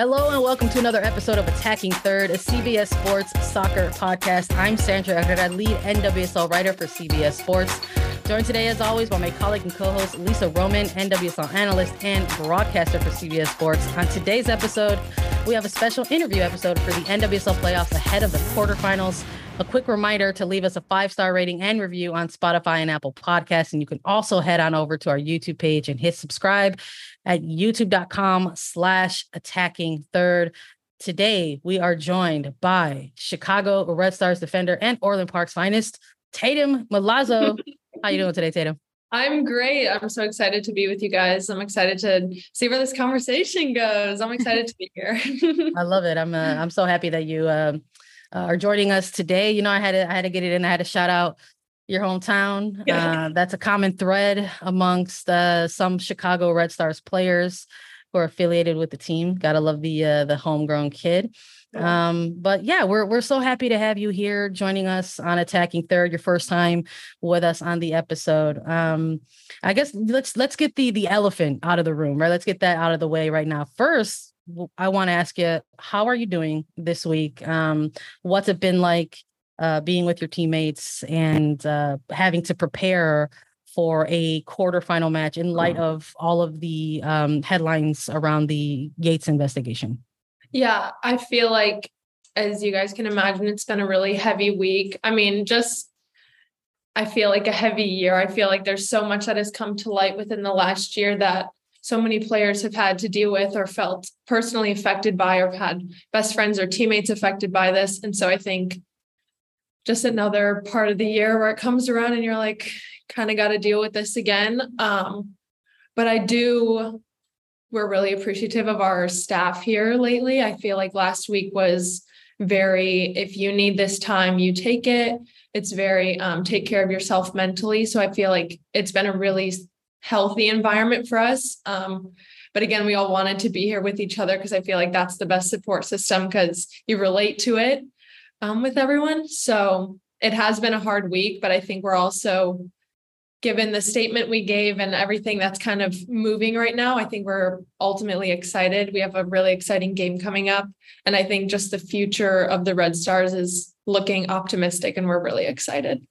Hello and welcome to another episode of Attacking Third, a CBS Sports soccer podcast. I'm Sandra Herrera, lead NWSL writer for CBS Sports. Joined today, as always, by my colleague and co-host Lisa Roman, NWSL analyst and broadcaster for CBS Sports. On today's episode, we have a special interview episode for the NWSL playoffs ahead of the quarterfinals. A quick reminder to leave us a five star rating and review on Spotify and Apple Podcasts. And you can also head on over to our YouTube page and hit subscribe at youtube.com slash attacking third. Today, we are joined by Chicago Red Stars defender and Orland Park's finest, Tatumn Milazzo. How you doing today, Tatumn? I'm great. I'm so excited to be with you guys. I'm excited to see where this conversation goes. I'm excited to be here. I love it. I'm uh, I'm so happy that you uh, uh, are joining us today. You know, I had to I had to get it in. I had to shout out your hometown. Uh, that's a common thread amongst uh, some Chicago Red Stars players who are affiliated with the team. Gotta love the uh, the homegrown kid. Um, but yeah, we're we're so happy to have you here joining us on Attacking Third, your first time with us on the episode. Um, I guess let's let's get the the elephant out of the room, right? Let's get that out of the way right now. First, I want to ask you, how are you doing this week? Um, what's it been like uh, being with your teammates and uh, having to prepare for a quarterfinal match in light mm-hmm. of all of the um, headlines around the Yates investigation? Yeah, I feel like, as you guys can imagine, it's been a really heavy week. I mean, just I feel like a heavy year. I feel like there's so much that has come to light within the last year that so many players have had to deal with or felt personally affected by or had best friends or teammates affected by this. And so I think just another part of the year where it comes around and you're like, kind of got to deal with this again. Um, but I do, we're really appreciative of our staff here lately. I feel like last week was very, if you need this time, you take it. It's very um, take care of yourself mentally. So I feel like it's been a really healthy environment for us. Um, but again, we all wanted to be here with each other because I feel like that's the best support system because you relate to it um, with everyone. So it has been a hard week, but I think we're also, given the statement we gave and everything that's kind of moving right now, I think we're ultimately excited. We have a really exciting game coming up. And I think just the future of the Red Stars is looking optimistic, and we're really excited.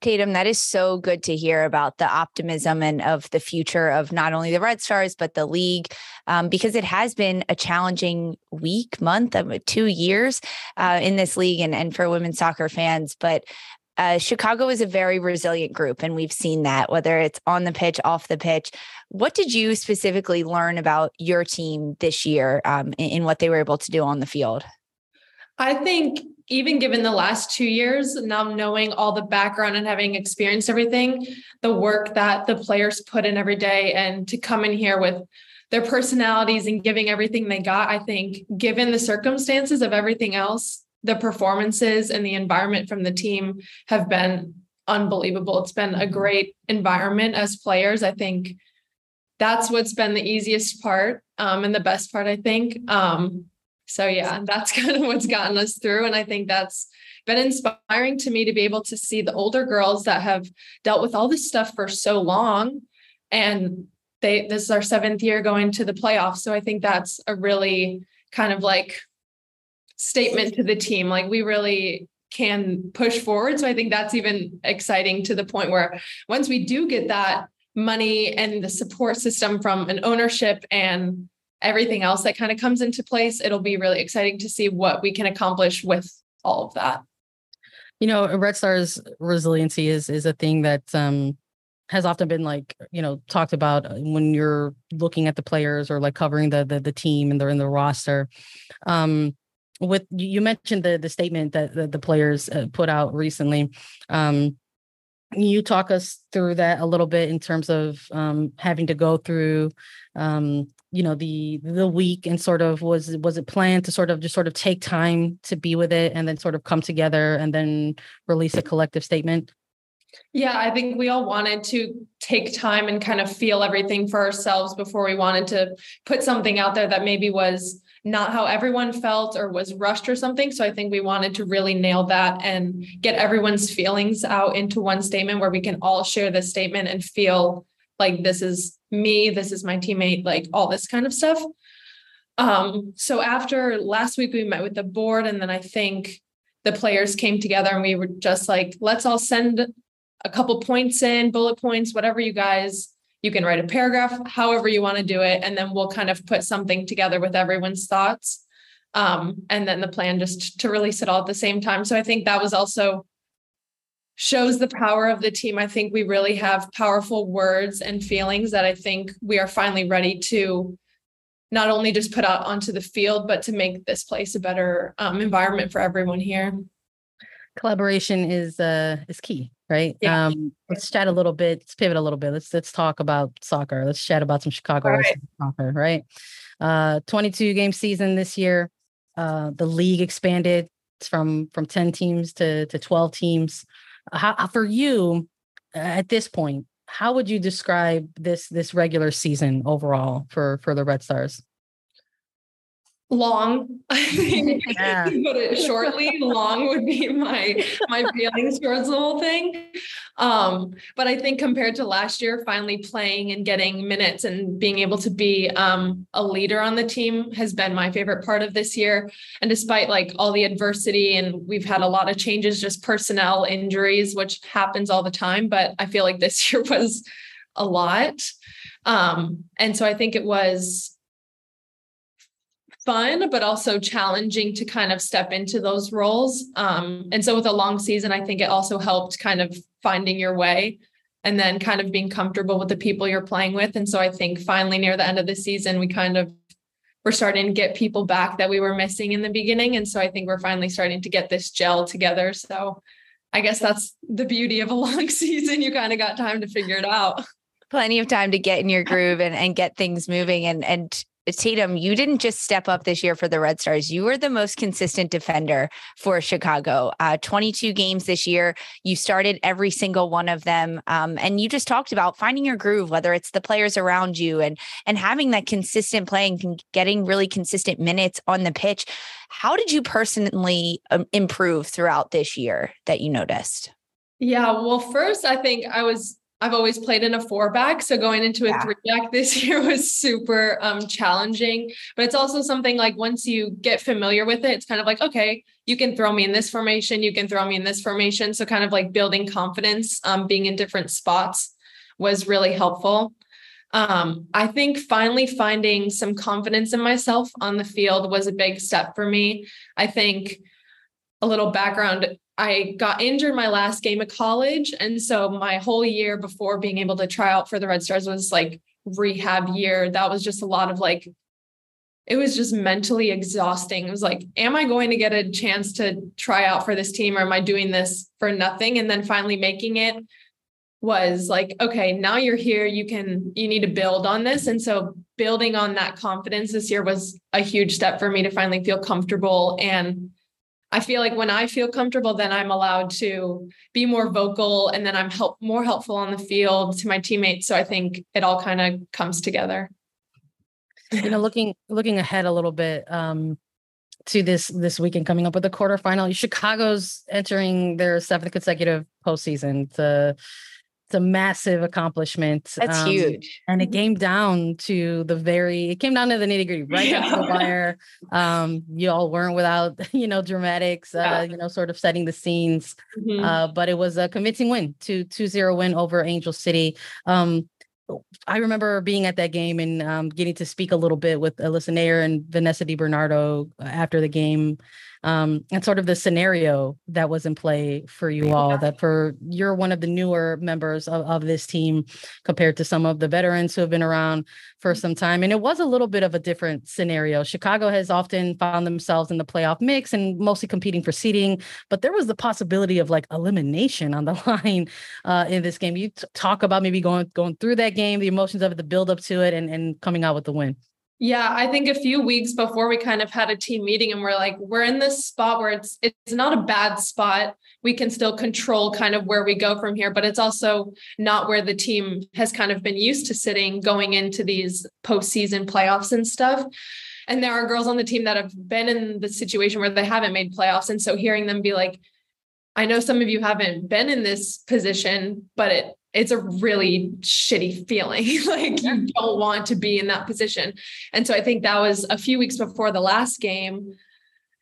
Tatumn, that is so good to hear about the optimism and of the future of not only the Red Stars, but the league, um, because it has been a challenging week, month, of two years uh, in this league and, and for women's soccer fans. But uh, Chicago is a very resilient group, and we've seen that, whether it's on the pitch, off the pitch. What did you specifically learn about your team this year um, in, in what they were able to do on the field? I think even given the last two years, now knowing all the background and having experienced everything, the work that the players put in every day and to come in here with their personalities and giving everything they got, I think, given the circumstances of everything else, the performances and the environment from the team have been unbelievable. It's been a great environment as players. I think that's what's been the easiest part um, and the best part, I think. Um, so yeah, that's kind of what's gotten us through. And I think that's been inspiring to me to be able to see the older girls that have dealt with all this stuff for so long. And they this is our seventh year going to the playoffs. So I think that's a really kind of like statement to the team. Like we really can push forward. So I think that's even exciting to the point where once we do get that money and the support system from an ownership and everything else that kind of comes into place, it'll be really exciting to see what we can accomplish with all of that. You know, Red Stars resiliency is is a thing that um has often been like you know talked about uh, when you're looking at the players or like covering the the, the team and they're in the roster um with you mentioned the the statement that the, players uh, put out recently um you talk us through that a little bit in terms of um having to go through um you know the the week and sort of was was it planned to sort of just sort of take time to be with it and then sort of come together and then release a collective statement yeah, I think we all wanted to take time and kind of feel everything for ourselves before we wanted to put something out there that maybe was not how everyone felt or was rushed or something. So I think we wanted to really nail that and get everyone's feelings out into one statement where we can all share this statement and feel like this is me, this is my teammate, like all this kind of stuff. Um, so after last week, we met with the board, and then I think the players came together and we were just like, let's all send a couple points in, bullet points, whatever you guys, you can write a paragraph, however you want to do it. And then we'll kind of put something together with everyone's thoughts. Um, and then the plan just to release it all at the same time. So I think that was also shows the power of the team. I think we really have powerful words and feelings that I think we are finally ready to not only just put out onto the field, but to make this place a better um, environment for everyone here. Collaboration is uh is key, right? Yeah. Um, let's chat a little bit. Let's pivot a little bit. Let's let's talk about soccer. Let's chat about some Chicago right. soccer, right? Uh, 22 game season this year. Uh, the league expanded from from 10 teams to to 12 teams. How for you uh, at this point? How would you describe this this regular season overall for for the Red Stars? long. I think Yeah. put it shortly, long would be my my feelings towards the whole thing. Um, but I think compared to last year, finally playing and getting minutes and being able to be um, a leader on the team has been my favorite part of this year. And despite like all the adversity and we've had a lot of changes, just personnel injuries, which happens all the time, but I feel like this year was a lot. Um, and so I think it was fun, but also challenging to kind of step into those roles. Um, and so with a long season, I think it also helped kind of finding your way and then kind of being comfortable with the people you're playing with. And so I think finally near the end of the season, we kind of we're starting to get people back that we were missing in the beginning. And so I think we're finally starting to get this gel together. So I guess that's the beauty of a long season. You kind of got time to figure it out. Plenty of time to get in your groove and, and get things moving. And and Tatumn, you didn't just step up this year for the Red Stars. You were the most consistent defender for Chicago. Uh, 22 games this year. You started every single one of them. Um, and you just talked about finding your groove, whether it's the players around you and and having that consistent playing, getting really consistent minutes on the pitch. How did you personally um, improve throughout this year that you noticed? Yeah, well, first, I think I was I've always played in a four back. So going into a Yeah. three back this year was super um, challenging. But it's also something like once you get familiar with it, it's kind of like, okay, you can throw me in this formation, you can throw me in this formation. So kind of like building confidence, um, being in different spots was really helpful. Um, I think finally finding some confidence in myself on the field was a big step for me. I think a little background I got injured my last game of college. And so my whole year before being able to try out for the Red Stars was like rehab year. That was just a lot of like, it was just mentally exhausting. It was like, am I going to get a chance to try out for this team or am I doing this for nothing? And then finally making it was like, okay, now you're here. You can, you need to build on this. And so building on that confidence this year was a huge step for me to finally feel comfortable and I feel like when I feel comfortable, then I'm allowed to be more vocal and then I'm help more helpful on the field to my teammates. So I think it all kind of comes together. you know looking looking ahead a little bit um to this this weekend coming up with the quarterfinal chicago's entering their seventh consecutive postseason a it's a massive accomplishment That's um, huge. and it came down to the very it came down to the nitty gritty right to the wire um you all weren't without you know dramatics uh Yeah. you know sort of setting the scenes Mhm. uh, but it was a convincing win, two two zero win over Angel City. Um, I remember being at that game and um, getting to speak a little bit with Alyssa Naeher and Vanessa DiBernardo uh, after the game um, and sort of the scenario that was in play for you all that for you're one of the newer members of, of this team compared to some of the veterans who have been around for some time. And it was a little bit of a different scenario. Chicago has often found themselves in the playoff mix and mostly competing for seeding but there was the possibility of like elimination on the line uh, in this game. You t- talk about maybe going going through that game the emotions of it the build up to it and, and coming out with the win yeah, I think a few weeks before we kind of had a team meeting and we're like, we're in this spot where it's it's not a bad spot. We can still control kind of where we go from here, but it's also not where the team has kind of been used to sitting going into these postseason playoffs and stuff. And there are girls on the team that have been in the situation where they haven't made playoffs. And so hearing them be like, I know some of you haven't been in this position, but it it's a really shitty feeling. like you don't want to be in that position. And so I think that was a few weeks before the last game.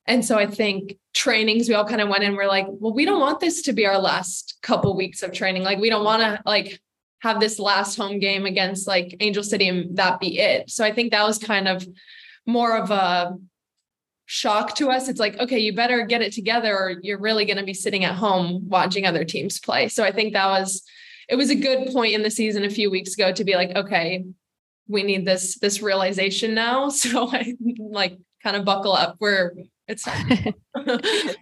And so I think trainings, we all kind of went in, we're like, well, we don't want this to be our last couple weeks of training. Like we don't want to like have this last home game against like Angel City and that be it. So I think that was kind of more of a shock to us. It's like, okay, you better get it together or you're really going to be sitting at home watching other teams play. So I think that was it was a good point in the season a few weeks ago to be like, okay, we need this this realization now. So I like kind of buckle up. We're it's time.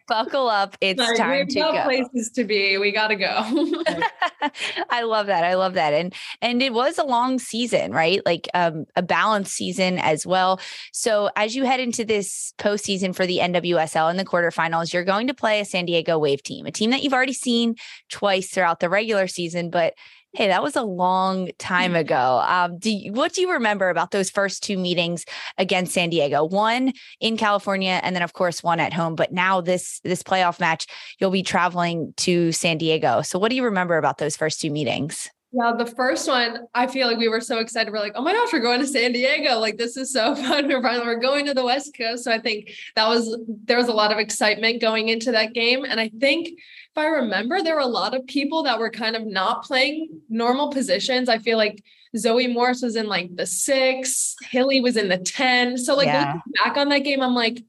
buckle up. It's like, time to go. Places to be. We got to go. I love that. I love that. And and it was a long season, right? Like um, a balanced season as well. So as you head into this postseason for the NWSL in the quarterfinals, you're going to play a San Diego Wave team, a team that you've already seen twice throughout the regular season, but Hey, that was a long time mm-hmm. ago. Um, do you, what do you remember about those first two meetings against San Diego? One in California, and then of course one at home. But now this this playoff match, you'll be traveling to San Diego. So, what do you remember about those first two meetings? Yeah, the first one, I feel like we were so excited. We're like, oh my gosh, we're going to San Diego. Like, this is so fun. We're finally we're going to the West Coast. So I think that was there was a lot of excitement going into that game. And I think if I remember, there were a lot of people that were kind of not playing normal positions. I feel like Zoe Morse was in like the six, Hilly was in the 10. So, like, yeah. looking back on that game, I'm like,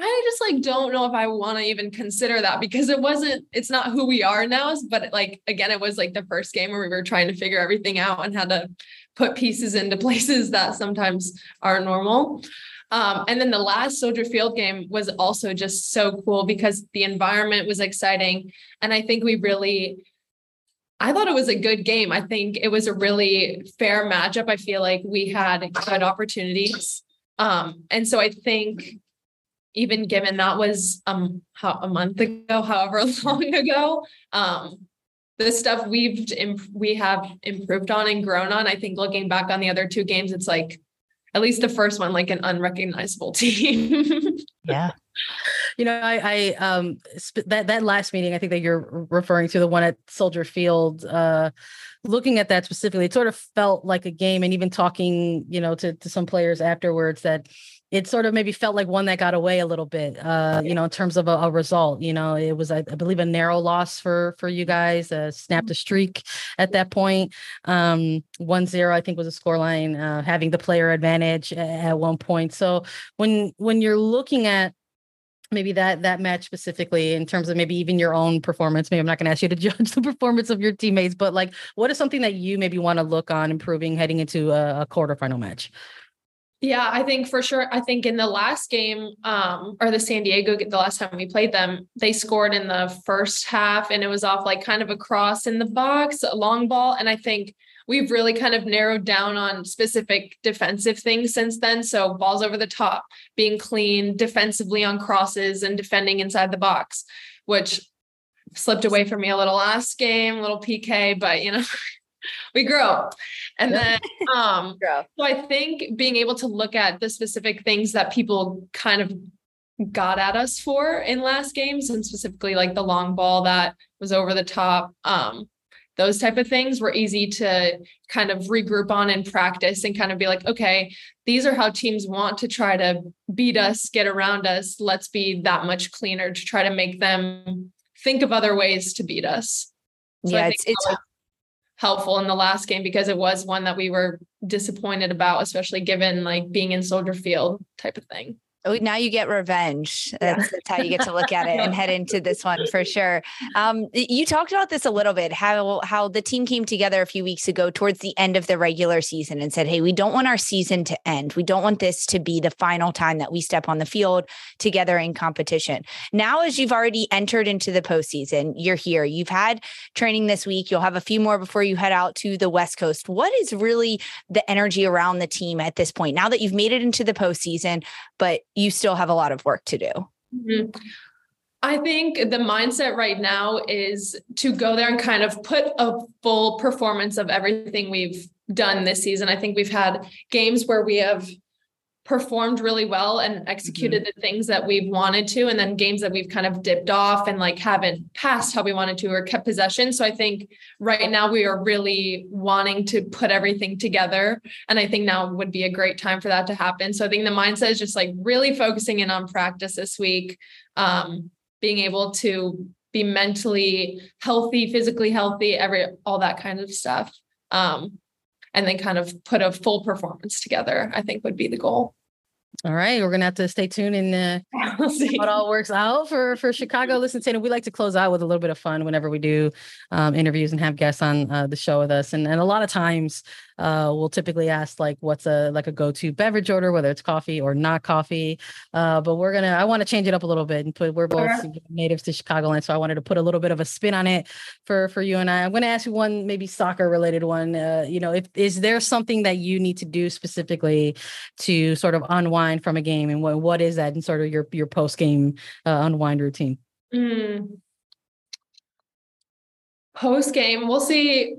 I just like don't know if I want to even consider that because it wasn't, it's not who we are now. But like, again, it was like the first game where we were trying to figure everything out and how to put pieces into places that sometimes are normal. Um, and then the last Soldier Field game was also just so cool because the environment was exciting. And I think we really, I thought it was a good game. I think it was a really fair matchup. I feel like we had good opportunities. Um, and so I think even given that was um how, a month ago, however long ago, um, the stuff we've imp- we have improved on and grown on. I think looking back on the other two games, it's like at least the first one like an unrecognizable team. yeah. You know, I, I um sp- that that last meeting, I think that you're referring to the one at Soldier Field. Uh, looking at that specifically, it sort of felt like a game, and even talking, you know, to to some players afterwards that it sort of maybe felt like one that got away a little bit uh you know in terms of a, a result you know it was I, I, believe a narrow loss for for you guys uh snapped a streak at that point. Um one zero i think was a score line uh having the player advantage at, at one point. So when when you're looking at maybe that that match specifically in terms of maybe even your own performance maybe i'm not going to ask you to judge the performance of your teammates but like what is something that you maybe want to look on improving heading into a, a quarterfinal match yeah, I think for sure. I think in the last game, um, or the San Diego, the last time we played them, they scored in the first half and it was off like kind of a cross in the box, a long ball. And I think we've really kind of narrowed down on specific defensive things since then. So balls over the top, being clean defensively on crosses and defending inside the box, which slipped away from me a little last game, a little PK, but you know, we grow. And then um grow. so I think being able to look at the specific things that people kind of got at us for in last games and specifically like the long ball that was over the top um those type of things were easy to kind of regroup on and practice and kind of be like okay these are how teams want to try to beat us get around us let's be that much cleaner to try to make them think of other ways to beat us so yeah it's it's helpful in the last game because it was one that we were disappointed about, especially given like being in Soldier Field type of thing. Oh, now you get revenge. That's, that's, how you get to look at it and head into this one for sure. Um, you talked about this a little bit, how how the team came together a few weeks ago towards the end of the regular season and said, "Hey, we don't want our season to end. We don't want this to be the final time that we step on the field together in competition." Now, as you've already entered into the postseason, you're here. You've had training this week. You'll have a few more before you head out to the West Coast. What is really the energy around the team at this point? Now that you've made it into the postseason, but you still have a lot of work to do. Mm-hmm. I think the mindset right now is to go there and kind of put a full performance of everything we've done this season. I think we've had games where we have performed really well and executed mm-hmm. the things that we've wanted to and then games that we've kind of dipped off and like haven't passed how we wanted to or kept possession. So i think right now we are really wanting to put everything together and i think now would be a great time for that to happen. So i think the mindset is just like really focusing in on practice this week um, being able to be mentally healthy physically healthy every all that kind of stuff um, and then kind of put a full performance together i think would be the goal all right, we're gonna have to stay tuned and uh, see how it all works out for for Chicago. Listen, Tatumn, we like to close out with a little bit of fun whenever we do um, interviews and have guests on uh, the show with us. And and a lot of times, uh, we'll typically ask like, what's a like a go to beverage order, whether it's coffee or not coffee. Uh, but we're gonna, I want to change it up a little bit and put. We're both sure. natives to Chicagoland, so I wanted to put a little bit of a spin on it for for you and I. I'm gonna ask you one maybe soccer related one. Uh, you know, if is there something that you need to do specifically to sort of unwind unwind from a game and what what is that and sort of your your post game uh, unwind routine? Mm. Post game, we'll see.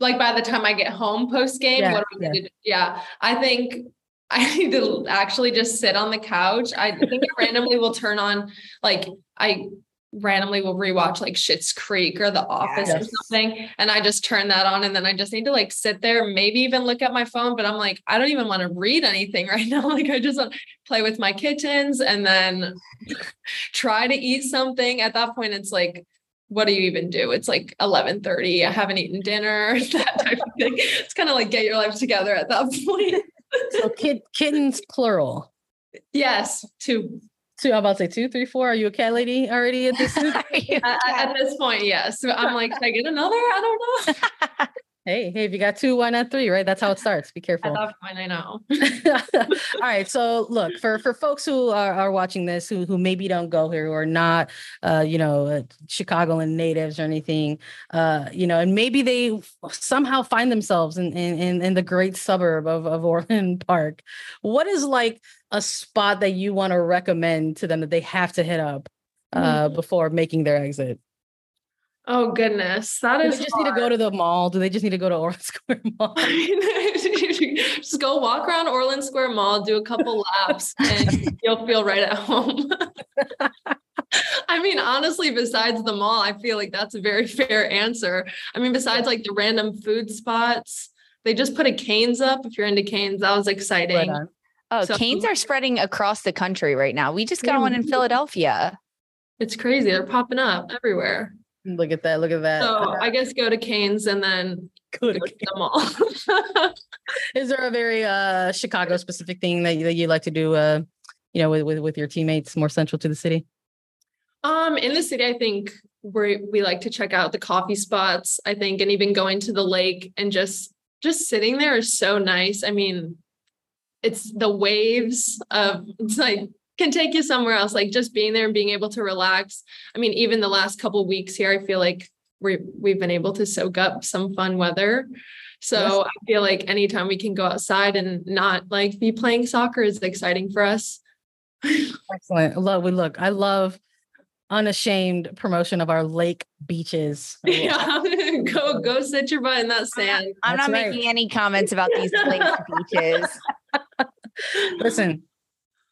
Like by the time I get home, post game, yeah, what am I yeah. do? Yeah, I think I need to actually just sit on the couch. I think I randomly will turn on like I randomly will rewatch like Schitt's Creek or The Office yes. or something. And I just turn that on and then I just need to like sit there, maybe even look at my phone. But I'm like, I don't even want to read anything right now. Like I just want to play with my kittens and then try to eat something. At that point, it's like, what do you even do? It's like 11:30. I haven't eaten dinner, that type of thing. It's kind of like get your life together at that point. so kid kittens plural. Yes, two two, I'm about to say two, three, four. Are you a cat lady already at this? at, at this point, yes. I'm like, can I get another? I don't know. Hey, hey, if you got two, why not three? Right? That's how it starts. Be careful. At that point, I know. All right. So look, for for folks who are, are watching this who who maybe don't go here, who are not uh, you know, uh, Chicagoland natives or anything, uh, you know, and maybe they somehow find themselves in in in the great suburb of, of Orland Park. What is like a spot that you want to recommend to them that they have to hit up uh, mm. before making their exit? Oh goodness, that Do is. They just hard. need to go to the mall. Do they just need to go to Orland Square Mall? just go walk around Orland Square Mall, do a couple laps, and you'll feel right at home. I mean, honestly, besides the mall, I feel like that's a very fair answer. I mean, besides like the random food spots, they just put a Canes up. If you're into Canes, that was exciting. Right oh, so, Canes are spreading across the country right now. We just got one in Philadelphia. It's crazy. They're popping up everywhere. Look at that. Look at that. So uh, I guess go to Canes and then go to, go to the mall. Is there a very uh, Chicago specific thing that you, that you like to do, uh, you know, with, with, with your teammates more central to the city? Um, in the city, I think we we like to check out the coffee spots. I think, and even going to the lake and just just sitting there is so nice. I mean, it's the waves of it's like can take you somewhere else like just being there and being able to relax i mean even the last couple weeks here i feel like we we've been able to soak up some fun weather so yes. i feel like anytime we can go outside and not like be playing soccer is exciting for us excellent love we look i love unashamed promotion of our lake beaches. Yeah, go go sit your butt in that sand. I'm That's not right. making any comments about these lake beaches. Listen,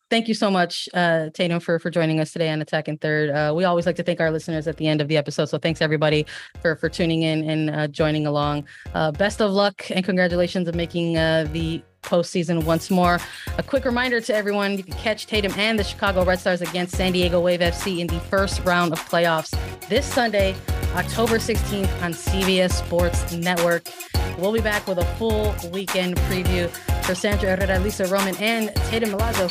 Thank you so much, uh, Tatumn, for for joining us today on Attacking Third. Uh, we always like to thank our listeners at the end of the episode. So thanks everybody for for tuning in and uh, joining along. Uh, best of luck and congratulations on making uh, the postseason once more. A quick reminder to everyone: you can catch Tatumn and the Chicago Red Stars against San Diego Wave FC in the first round of playoffs this Sunday October 16th on CBS Sports Network. We'll be back with a full weekend preview for Sandra Herrera, Lisa Roman, and Tatumn Milazzo.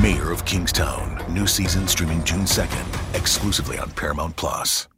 Mayor of Kingstown, new season streaming June 2nd, exclusively on Paramount Plus.